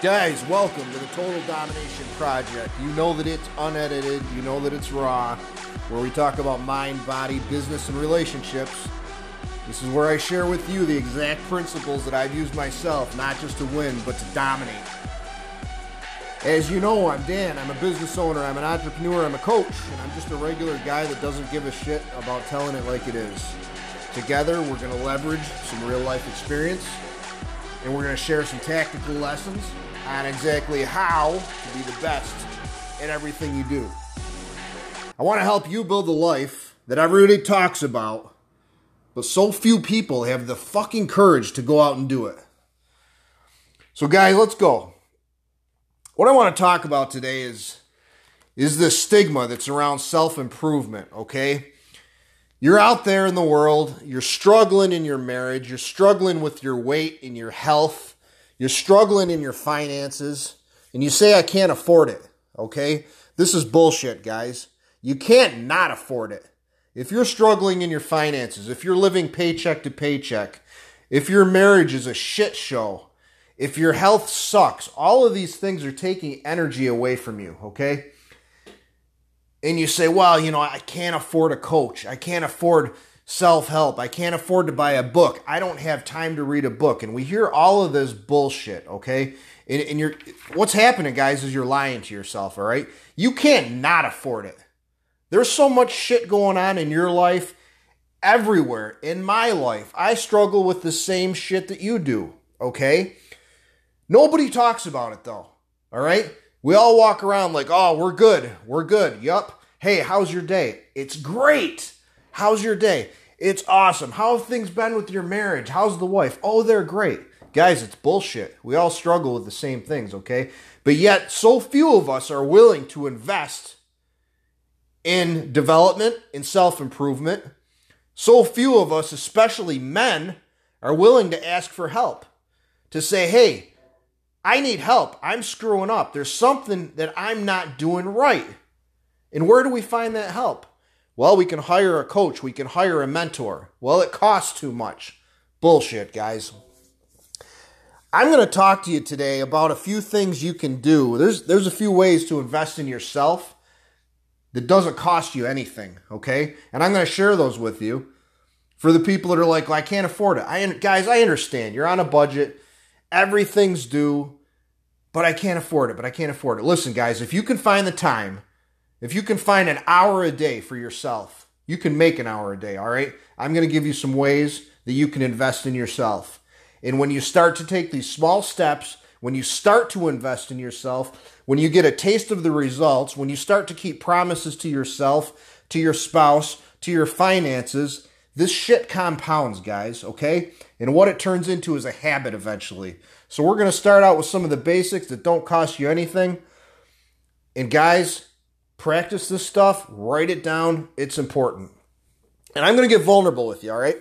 Guys, welcome to the Total Domination Project. You know that it's unedited, you know that it's raw, where we talk about mind, body, business, and relationships. This is where I share with you the exact principles that I've used myself, not just to win, but to dominate. As you know, I'm Dan. I'm a business owner, I'm an entrepreneur, I'm a coach, and I'm just a regular guy that doesn't give a shit about telling it like it is. Together, we're going to leverage some real life experience and we're going to share some tactical lessons on exactly how to be the best at everything you do. I want to help you build the life that everybody talks about, but so few people have the fucking courage to go out and do it. So, guys, let's go. What I want to talk about today is is the stigma that's around self-improvement, okay? You're out there in the world, you're struggling in your marriage, you're struggling with your weight and your health, you're struggling in your finances, and you say, I can't afford it, okay? This is bullshit, guys. You can't not afford it. If you're struggling in your finances, if you're living paycheck to paycheck, if your marriage is a shit show, if your health sucks, all of these things are taking energy away from you, okay? And you say, well, you know, I can't afford a coach. I can't afford self help. I can't afford to buy a book. I don't have time to read a book. And we hear all of this bullshit, okay? And, and you're, what's happening, guys, is you're lying to yourself, all right? You can't not afford it. There's so much shit going on in your life, everywhere. In my life, I struggle with the same shit that you do, okay? Nobody talks about it though, all right? We all walk around like, oh, we're good. We're good. Yup. Hey, how's your day? It's great. How's your day? It's awesome. How have things been with your marriage? How's the wife? Oh, they're great. Guys, it's bullshit. We all struggle with the same things, okay? But yet, so few of us are willing to invest in development, in self improvement. So few of us, especially men, are willing to ask for help. To say, hey, I need help. I'm screwing up. There's something that I'm not doing right. And where do we find that help? Well, we can hire a coach, we can hire a mentor. Well, it costs too much. Bullshit, guys. I'm going to talk to you today about a few things you can do. There's there's a few ways to invest in yourself that doesn't cost you anything, okay? And I'm going to share those with you for the people that are like, well, I can't afford it. I guys, I understand. You're on a budget. Everything's due but I can't afford it, but I can't afford it. Listen, guys, if you can find the time, if you can find an hour a day for yourself, you can make an hour a day, all right? I'm going to give you some ways that you can invest in yourself. And when you start to take these small steps, when you start to invest in yourself, when you get a taste of the results, when you start to keep promises to yourself, to your spouse, to your finances, this shit compounds, guys, okay? And what it turns into is a habit eventually. So we're going to start out with some of the basics that don't cost you anything. And guys, practice this stuff, write it down. It's important. And I'm going to get vulnerable with you, all right?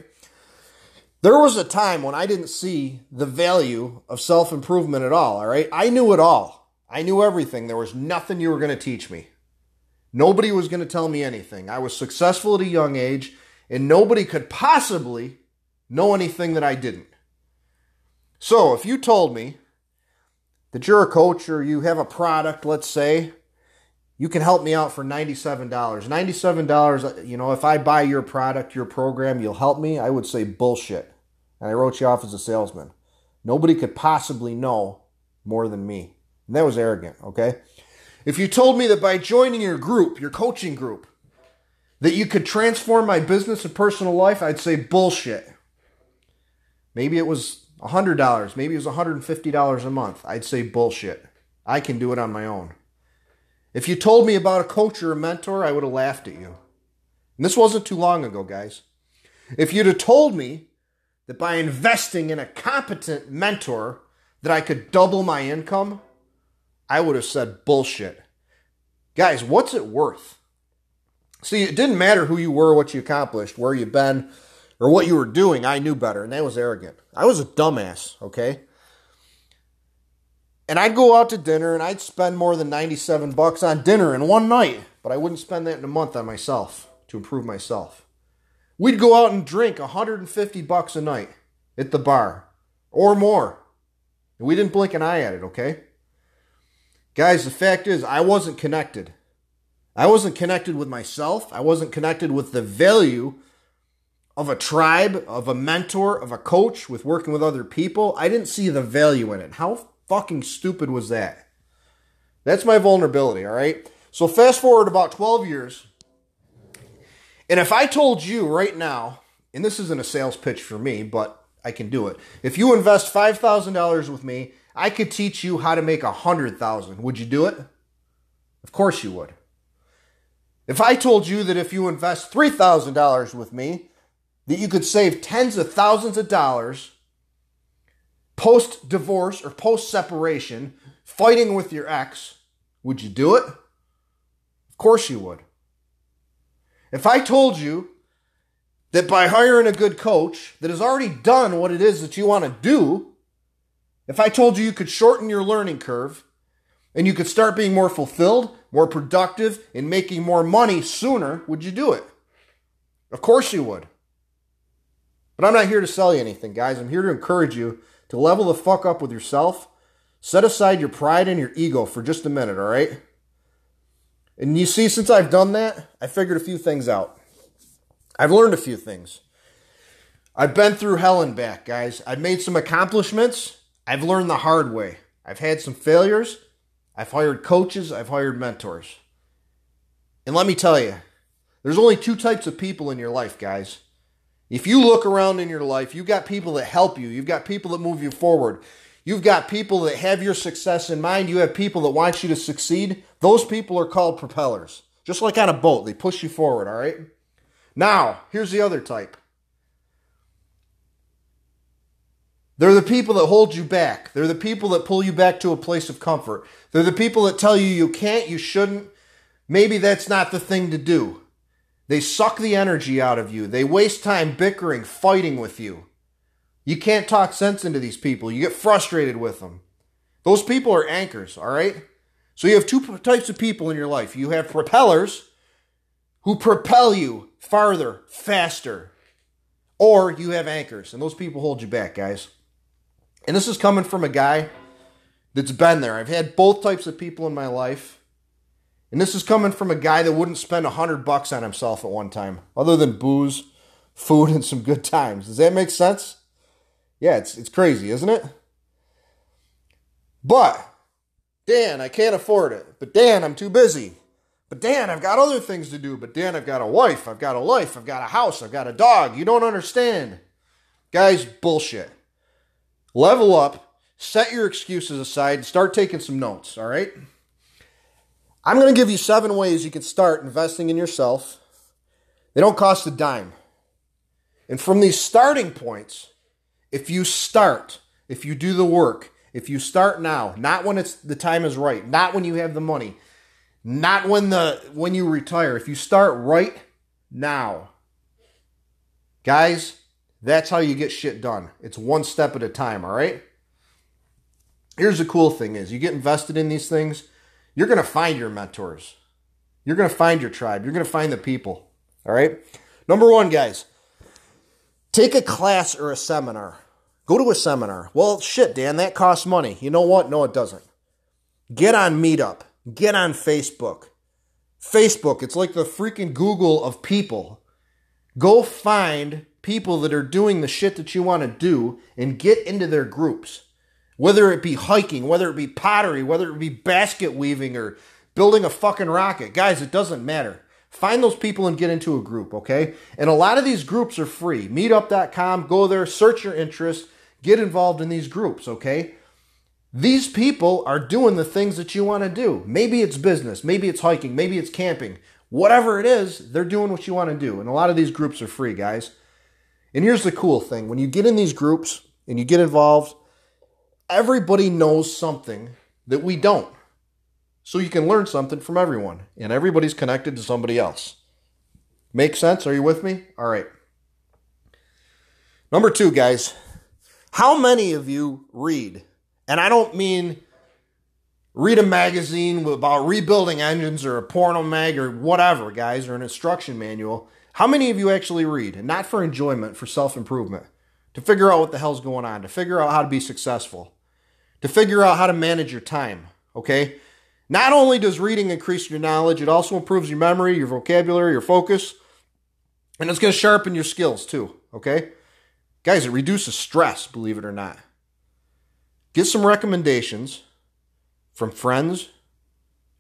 There was a time when I didn't see the value of self improvement at all, all right? I knew it all. I knew everything. There was nothing you were going to teach me. Nobody was going to tell me anything. I was successful at a young age, and nobody could possibly know anything that I didn't. So if you told me that you're a coach or you have a product, let's say, you can help me out for $97. $97, you know, if I buy your product, your program, you'll help me, I would say bullshit. And I wrote you off as a salesman. Nobody could possibly know more than me. And that was arrogant, okay? If you told me that by joining your group, your coaching group, that you could transform my business and personal life, I'd say bullshit. Maybe it was $100, maybe it was $150 a month. I'd say bullshit. I can do it on my own. If you told me about a coach or a mentor, I would have laughed at you. And this wasn't too long ago, guys. If you'd have told me that by investing in a competent mentor that I could double my income, I would have said bullshit. Guys, what's it worth? See, it didn't matter who you were, what you accomplished, where you've been, or what you were doing, I knew better, and that was arrogant. I was a dumbass, okay? And I'd go out to dinner and I'd spend more than 97 bucks on dinner in one night, but I wouldn't spend that in a month on myself to improve myself. We'd go out and drink 150 bucks a night at the bar or more. And we didn't blink an eye at it, okay? Guys, the fact is, I wasn't connected. I wasn't connected with myself. I wasn't connected with the value of a tribe, of a mentor, of a coach, with working with other people. I didn't see the value in it. How fucking stupid was that? That's my vulnerability, all right? So fast forward about 12 years. And if I told you right now, and this isn't a sales pitch for me, but I can do it. If you invest $5,000 with me, I could teach you how to make a 100,000. Would you do it? Of course you would. If I told you that if you invest $3,000 with me, that you could save tens of thousands of dollars post divorce or post separation, fighting with your ex, would you do it? Of course you would. If I told you that by hiring a good coach that has already done what it is that you want to do, if I told you you could shorten your learning curve and you could start being more fulfilled, more productive, and making more money sooner, would you do it? Of course you would. But I'm not here to sell you anything, guys. I'm here to encourage you to level the fuck up with yourself. Set aside your pride and your ego for just a minute, all right? And you see, since I've done that, I figured a few things out. I've learned a few things. I've been through hell and back, guys. I've made some accomplishments. I've learned the hard way. I've had some failures. I've hired coaches. I've hired mentors. And let me tell you, there's only two types of people in your life, guys. If you look around in your life, you've got people that help you, you've got people that move you forward, you've got people that have your success in mind, you have people that want you to succeed. Those people are called propellers. Just like on a boat, they push you forward, all right? Now, here's the other type. They're the people that hold you back. They're the people that pull you back to a place of comfort. They're the people that tell you you can't, you shouldn't. Maybe that's not the thing to do. They suck the energy out of you. They waste time bickering, fighting with you. You can't talk sense into these people. You get frustrated with them. Those people are anchors, all right? So you have two types of people in your life. You have propellers who propel you farther, faster, or you have anchors, and those people hold you back, guys. And this is coming from a guy that's been there. I've had both types of people in my life. And this is coming from a guy that wouldn't spend a hundred bucks on himself at one time, other than booze, food, and some good times. Does that make sense? Yeah, it's it's crazy, isn't it? But Dan, I can't afford it. But Dan, I'm too busy. But Dan, I've got other things to do. But Dan, I've got a wife, I've got a life, I've got a house, I've got a dog. You don't understand. Guys, bullshit. Level up, set your excuses aside, start taking some notes, all right? I'm going to give you seven ways you can start investing in yourself. They don't cost a dime. And from these starting points, if you start, if you do the work, if you start now, not when it's the time is right, not when you have the money, not when the when you retire, if you start right now, guys, that's how you get shit done. It's one step at a time, all right? Here's the cool thing is you get invested in these things, you're going to find your mentors. You're going to find your tribe. You're going to find the people. All right? Number one, guys, take a class or a seminar. Go to a seminar. Well, shit, Dan, that costs money. You know what? No, it doesn't. Get on Meetup. Get on Facebook. Facebook, it's like the freaking Google of people. Go find people that are doing the shit that you want to do and get into their groups whether it be hiking, whether it be pottery, whether it be basket weaving or building a fucking rocket. Guys, it doesn't matter. Find those people and get into a group, okay? And a lot of these groups are free. Meetup.com, go there, search your interest, get involved in these groups, okay? These people are doing the things that you want to do. Maybe it's business, maybe it's hiking, maybe it's camping. Whatever it is, they're doing what you want to do. And a lot of these groups are free, guys. And here's the cool thing when you get in these groups and you get involved, everybody knows something that we don't. So you can learn something from everyone, and everybody's connected to somebody else. Make sense? Are you with me? All right. Number two, guys, how many of you read? And I don't mean read a magazine about rebuilding engines or a porno mag or whatever, guys, or an instruction manual. How many of you actually read? Not for enjoyment, for self improvement, to figure out what the hell's going on, to figure out how to be successful to figure out how to manage your time, okay? Not only does reading increase your knowledge, it also improves your memory, your vocabulary, your focus, and it's going to sharpen your skills too, okay? Guys, it reduces stress, believe it or not. Get some recommendations from friends,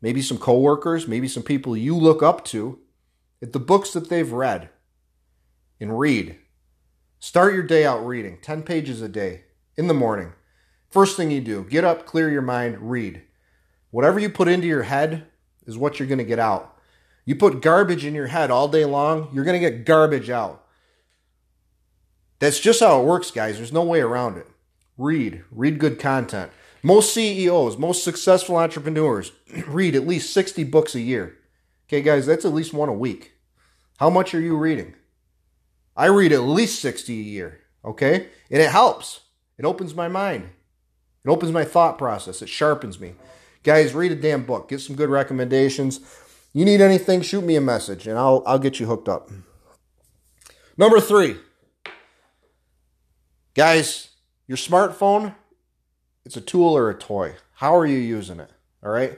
maybe some coworkers, maybe some people you look up to at the books that they've read and read. Start your day out reading 10 pages a day in the morning. First thing you do, get up, clear your mind, read. Whatever you put into your head is what you're going to get out. You put garbage in your head all day long, you're going to get garbage out. That's just how it works, guys. There's no way around it. Read, read good content. Most CEOs, most successful entrepreneurs read at least 60 books a year. Okay, guys, that's at least one a week. How much are you reading? I read at least 60 a year, okay? And it helps. It opens my mind. It opens my thought process. It sharpens me. Guys, read a damn book. Get some good recommendations. You need anything, shoot me a message and I'll I'll get you hooked up. Number 3. Guys, your smartphone, it's a tool or a toy. How are you using it? All right?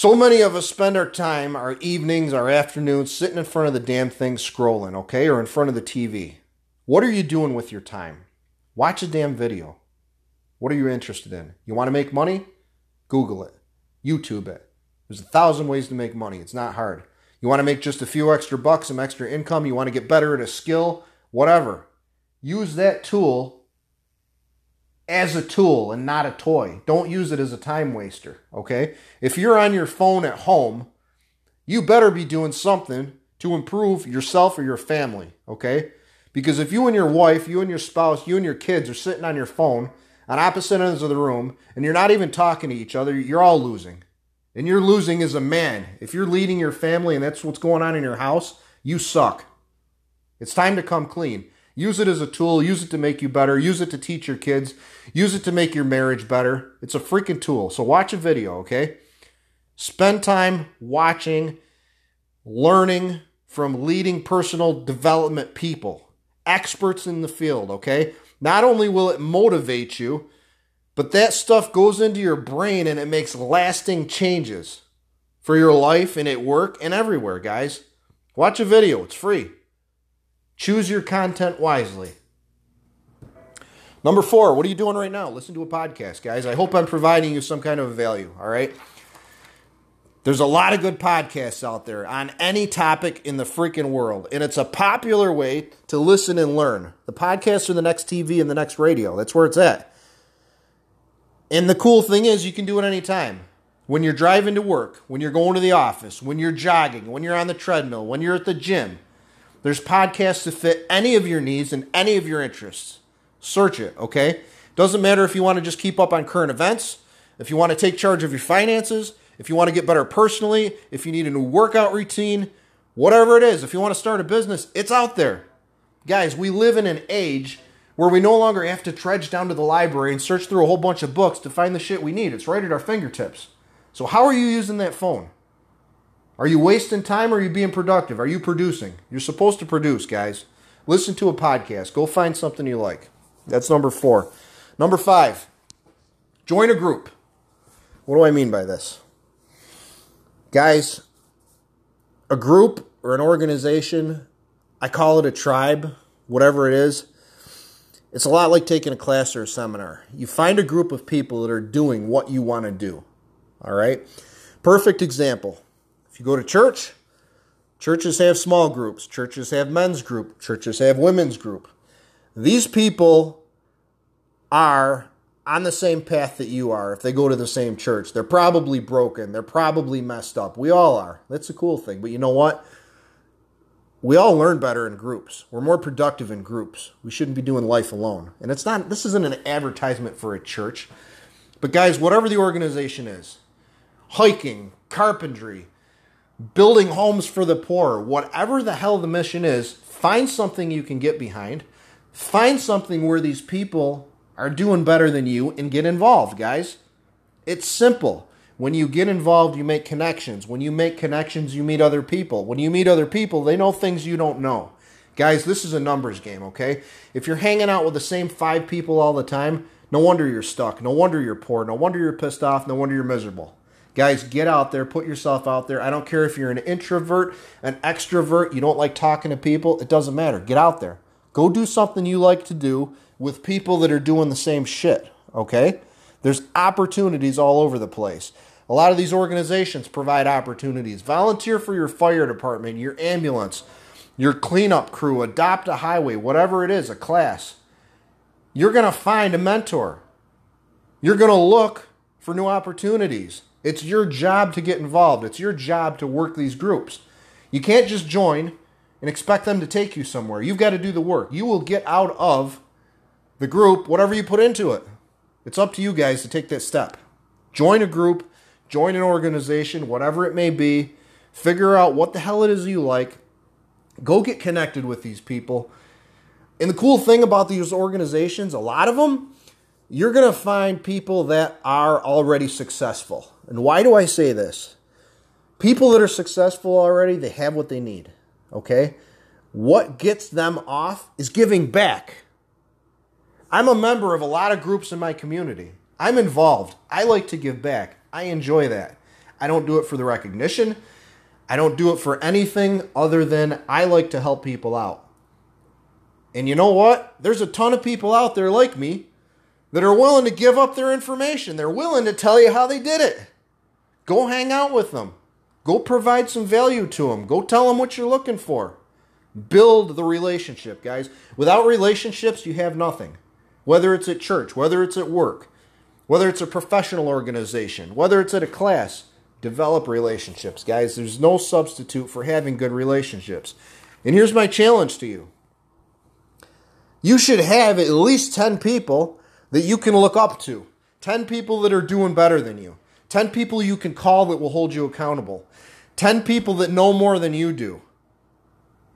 So many of us spend our time, our evenings, our afternoons sitting in front of the damn thing scrolling, okay, or in front of the TV. What are you doing with your time? Watch a damn video. What are you interested in? You want to make money? Google it, YouTube it. There's a thousand ways to make money. It's not hard. You want to make just a few extra bucks, some extra income, you want to get better at a skill, whatever. Use that tool as a tool and not a toy. Don't use it as a time waster, okay? If you're on your phone at home, you better be doing something to improve yourself or your family, okay? Because if you and your wife, you and your spouse, you and your kids are sitting on your phone on opposite ends of the room and you're not even talking to each other, you're all losing. And you're losing as a man. If you're leading your family and that's what's going on in your house, you suck. It's time to come clean. Use it as a tool. Use it to make you better. Use it to teach your kids. Use it to make your marriage better. It's a freaking tool. So watch a video, okay? Spend time watching, learning from leading personal development people, experts in the field, okay? Not only will it motivate you, but that stuff goes into your brain and it makes lasting changes for your life and at work and everywhere, guys. Watch a video, it's free. Choose your content wisely. Number four, what are you doing right now? Listen to a podcast, guys. I hope I'm providing you some kind of value, all right? There's a lot of good podcasts out there on any topic in the freaking world, and it's a popular way to listen and learn. The podcasts are the next TV and the next radio. That's where it's at. And the cool thing is, you can do it anytime. When you're driving to work, when you're going to the office, when you're jogging, when you're on the treadmill, when you're at the gym there's podcasts to fit any of your needs and any of your interests. Search it, okay? Doesn't matter if you want to just keep up on current events, if you want to take charge of your finances, if you want to get better personally, if you need a new workout routine, whatever it is, if you want to start a business, it's out there. Guys, we live in an age where we no longer have to trudge down to the library and search through a whole bunch of books to find the shit we need. It's right at our fingertips. So, how are you using that phone? Are you wasting time or are you being productive? Are you producing? You're supposed to produce, guys. Listen to a podcast. Go find something you like. That's number four. Number five, join a group. What do I mean by this? Guys, a group or an organization, I call it a tribe, whatever it is. It's a lot like taking a class or a seminar. You find a group of people that are doing what you want to do. All right? Perfect example you go to church, churches have small groups, churches have men's group, churches have women's group. These people are on the same path that you are if they go to the same church. They're probably broken. They're probably messed up. We all are. That's a cool thing. But you know what? We all learn better in groups. We're more productive in groups. We shouldn't be doing life alone. And it's not this isn't an advertisement for a church. But guys, whatever the organization is, hiking, carpentry, building homes for the poor, whatever the hell the mission is, find something you can get behind. Find something where these people are doing better than you and get involved, guys. It's simple. When you get involved, you make connections. When you make connections, you meet other people. When you meet other people, they know things you don't know. Guys, this is a numbers game, okay? If you're hanging out with the same five people all the time, no wonder you're stuck. No wonder you're poor. No wonder you're pissed off. No wonder you're miserable. Guys, get out there, put yourself out there. I don't care if you're an introvert, an extrovert, you don't like talking to people, it doesn't matter. Get out there. Go do something you like to do with people that are doing the same shit, okay? There's opportunities all over the place. A lot of these organizations provide opportunities. Volunteer for your fire department, your ambulance, your cleanup crew, adopt a highway, whatever it is, a class. You're going to find a mentor. You're going to look for new opportunities. It's your job to get involved. It's your job to work these groups. You can't just join and expect them to take you somewhere. You've got to do the work. You will get out of the group whatever you put into it. It's up to you guys to take that step. Join a group, join an organization, whatever it may be. Figure out what the hell it is you like. Go get connected with these people. And the cool thing about these organizations, a lot of them, you're going to find people that are already successful. And why do I say this? People that are successful already, they have what they need. Okay? What gets them off is giving back. I'm a member of a lot of groups in my community. I'm involved. I like to give back. I enjoy that. I don't do it for the recognition. I don't do it for anything other than I like to help people out. And you know what? There's a ton of people out there like me that are willing to give up their information. They're willing to tell you how they did it. Go hang out with them. Go provide some value to them. Go tell them what you're looking for. Build the relationship, guys. Without relationships, you have nothing. Whether it's at church, whether it's at work, whether it's a professional organization, whether it's at a class, develop relationships, guys. There's no substitute for having good relationships. And here's my challenge to you you should have at least 10 people that you can look up to, 10 people that are doing better than you, 10 people you can call that will hold you accountable, 10 people that know more than you do.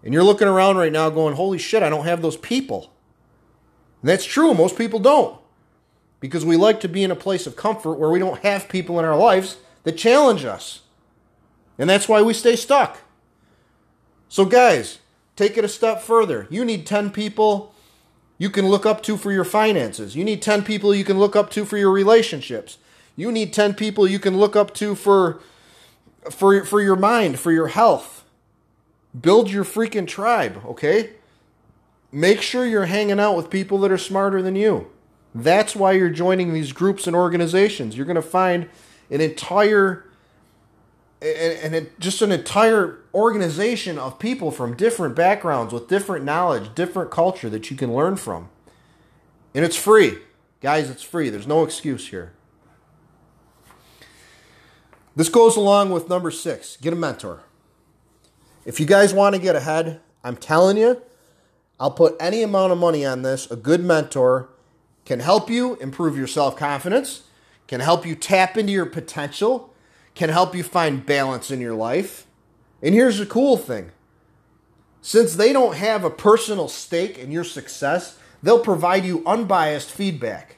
And you're looking around right now going, holy shit, I don't have those people. And that's true, most people don't. Because we like to be in a place of comfort where we don't have people in our lives that challenge us. And that's why we stay stuck. So, guys, take it a step further. You need 10 people you can look up to for your finances. You need 10 people you can look up to for your relationships. You need 10 people you can look up to for for for your mind, for your health. Build your freaking tribe, okay? Make sure you're hanging out with people that are smarter than you. That's why you're joining these groups and organizations. You're going to find an entire and, just an entire organization of people from different backgrounds with different knowledge, different culture that you can learn from. And it's free. Guys, it's free. There's no excuse here. This goes along with number six get a mentor. If you guys want to get ahead, I'm telling you, I'll put any amount of money on this. A good mentor can help you improve your self confidence, can help you tap into your potential, can help you find balance in your life. And here's the cool thing since they don't have a personal stake in your success, they'll provide you unbiased feedback.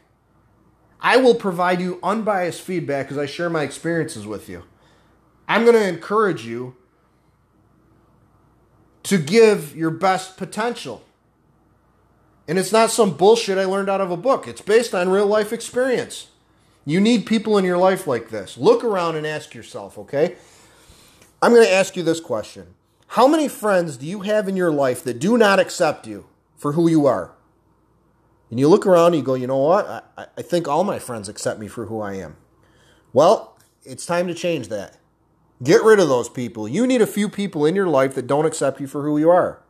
I will provide you unbiased feedback because I share my experiences with you. I'm going to encourage you to give your best potential. And it's not some bullshit I learned out of a book, it's based on real life experience. You need people in your life like this. Look around and ask yourself, okay? I'm going to ask you this question How many friends do you have in your life that do not accept you for who you are? And you look around and you go, you know what? I, I think all my friends accept me for who I am. Well, it's time to change that. Get rid of those people. You need a few people in your life that don't accept you for who you are.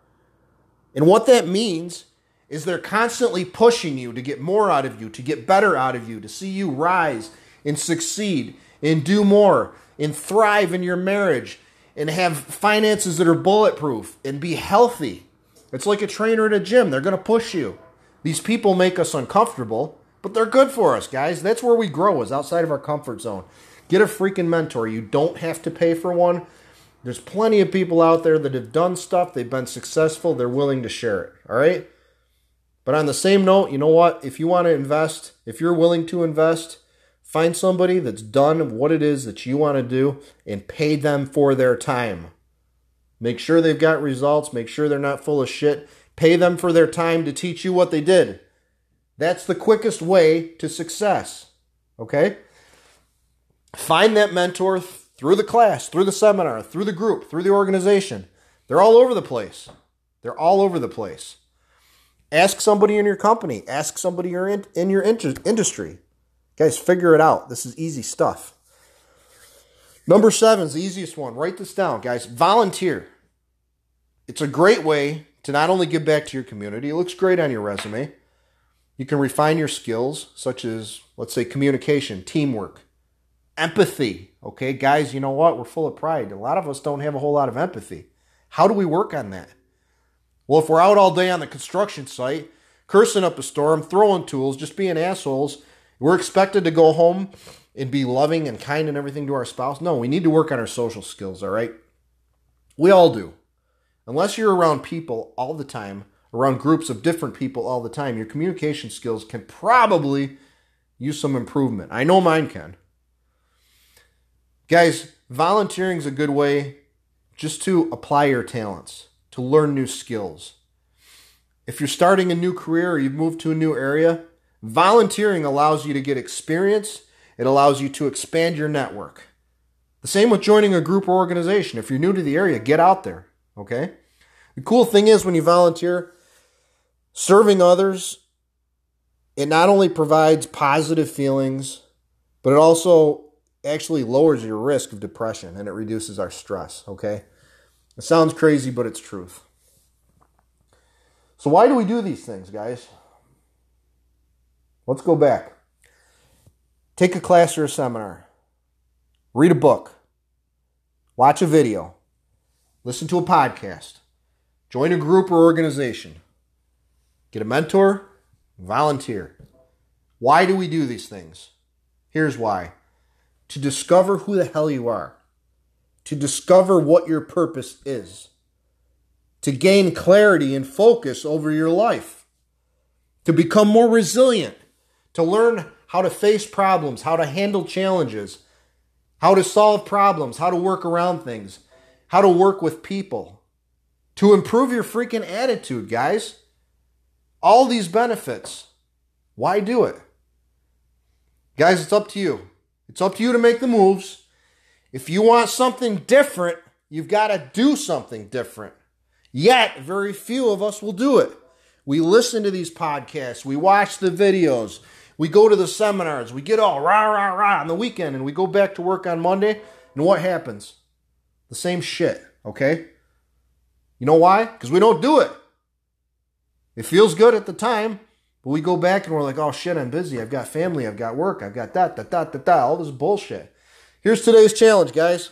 And what that means is they're constantly pushing you to get more out of you, to get better out of you, to see you rise and succeed and do more and thrive in your marriage and have finances that are bulletproof and be healthy. It's like a trainer at a gym. They're going to push you. These people make us uncomfortable, but they're good for us, guys. That's where we grow is outside of our comfort zone. Get a freaking mentor. You don't have to pay for one. There's plenty of people out there that have done stuff, they've been successful, they're willing to share it. All right? But on the same note, you know what? If you want to invest, if you're willing to invest, find somebody that's done what it is that you want to do and pay them for their time. Make sure they've got results, make sure they're not full of shit. Pay them for their time to teach you what they did. That's the quickest way to success. Okay? Find that mentor through the class, through the seminar, through the group, through the organization. They're all over the place. They're all over the place. Ask somebody in your company. Ask somebody in, your industry. Guys, figure it out. This is easy stuff. Number seven is the easiest one. Write this down, guys. Volunteer. It's a great way to not only give back to your community, it looks great on your resume. You can refine your skills, such as, let's say, communication, teamwork, empathy. Okay, guys, you know what? We're full of pride. A lot of us don't have a whole lot of empathy. How do we work on that? Well, if we're out all day on the construction site, cursing up a storm, throwing tools, just being assholes, we're expected to go home and be loving and kind and everything to our spouse. No, we need to work on our social skills, all right? We all do. Unless you're around people all the time, around groups of different people all the time, your communication skills can probably use some improvement. I know mine can. Guys, volunteering is a good way just to apply your talents to learn new skills. If you're starting a new career or you've moved to a new area, volunteering allows you to get experience. It allows you to expand your network. The same with joining a group or organization. If you're new to the area, get out there, okay? The cool thing is when you volunteer, serving others, it not only provides positive feelings, but it also actually lowers your risk of depression and it reduces our stress, okay? It sounds crazy, but it's truth. So, why do we do these things, guys? Let's go back. Take a class or a seminar, read a book, watch a video, listen to a podcast, join a group or organization, get a mentor, volunteer. Why do we do these things? Here's why. To discover who the hell you are. To discover what your purpose is, to gain clarity and focus over your life, to become more resilient, to learn how to face problems, how to handle challenges, how to solve problems, how to work around things, how to work with people, to improve your freaking attitude, guys. All these benefits. Why do it? Guys, it's up to you. It's up to you to make the moves. If you want something different, you've got to do something different. Yet, very few of us will do it. We listen to these podcasts, we watch the videos, we go to the seminars, we get all rah, rah, rah on the weekend, and we go back to work on Monday, and what happens? The same shit, okay? You know why? Because we don't do it. It feels good at the time, but we go back and we're like, oh shit, I'm busy. I've got family, I've got work, I've got that, that, that, that, that, all this bullshit. Here's today's challenge, guys.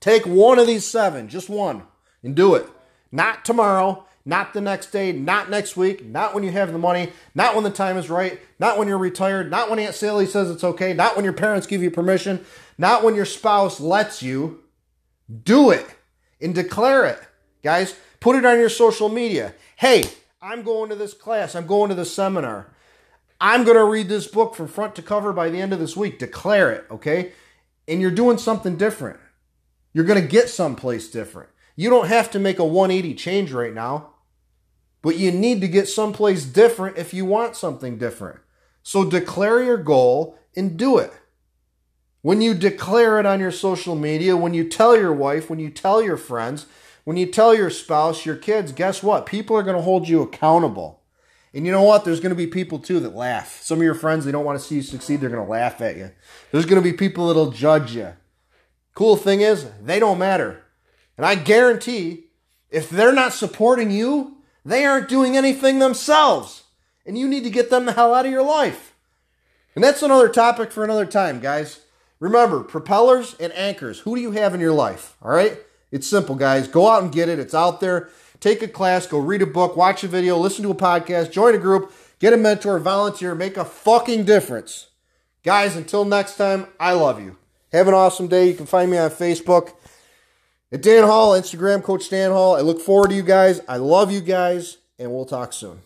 Take one of these seven, just one, and do it. Not tomorrow, not the next day, not next week, not when you have the money, not when the time is right, not when you're retired, not when Aunt Sally says it's okay, not when your parents give you permission, not when your spouse lets you. Do it and declare it. Guys, put it on your social media. Hey, I'm going to this class, I'm going to this seminar. I'm going to read this book from front to cover by the end of this week. Declare it, okay? and you're doing something different. You're going to get someplace different. You don't have to make a 180 change right now, but you need to get someplace different if you want something different. So declare your goal and do it. When you declare it on your social media, when you tell your wife, when you tell your friends, when you tell your spouse, your kids, guess what? People are going to hold you accountable. And you know what? There's going to be people too that laugh. Some of your friends, they don't want to see you succeed. They're going to laugh at you. There's going to be people that'll judge you. Cool thing is, they don't matter. And I guarantee if they're not supporting you, they aren't doing anything themselves. And you need to get them the hell out of your life. And that's another topic for another time, guys. Remember, propellers and anchors. Who do you have in your life? All right? It's simple, guys. Go out and get it. It's out there. Take a class, go read a book, watch a video, listen to a podcast, join a group, get a mentor, volunteer, make a fucking difference. Guys, until next time, I love you. Have an awesome day. You can find me on Facebook at Dan Hall, Instagram, Coach Dan Hall. I look forward to you guys. I love you guys, and we'll talk soon.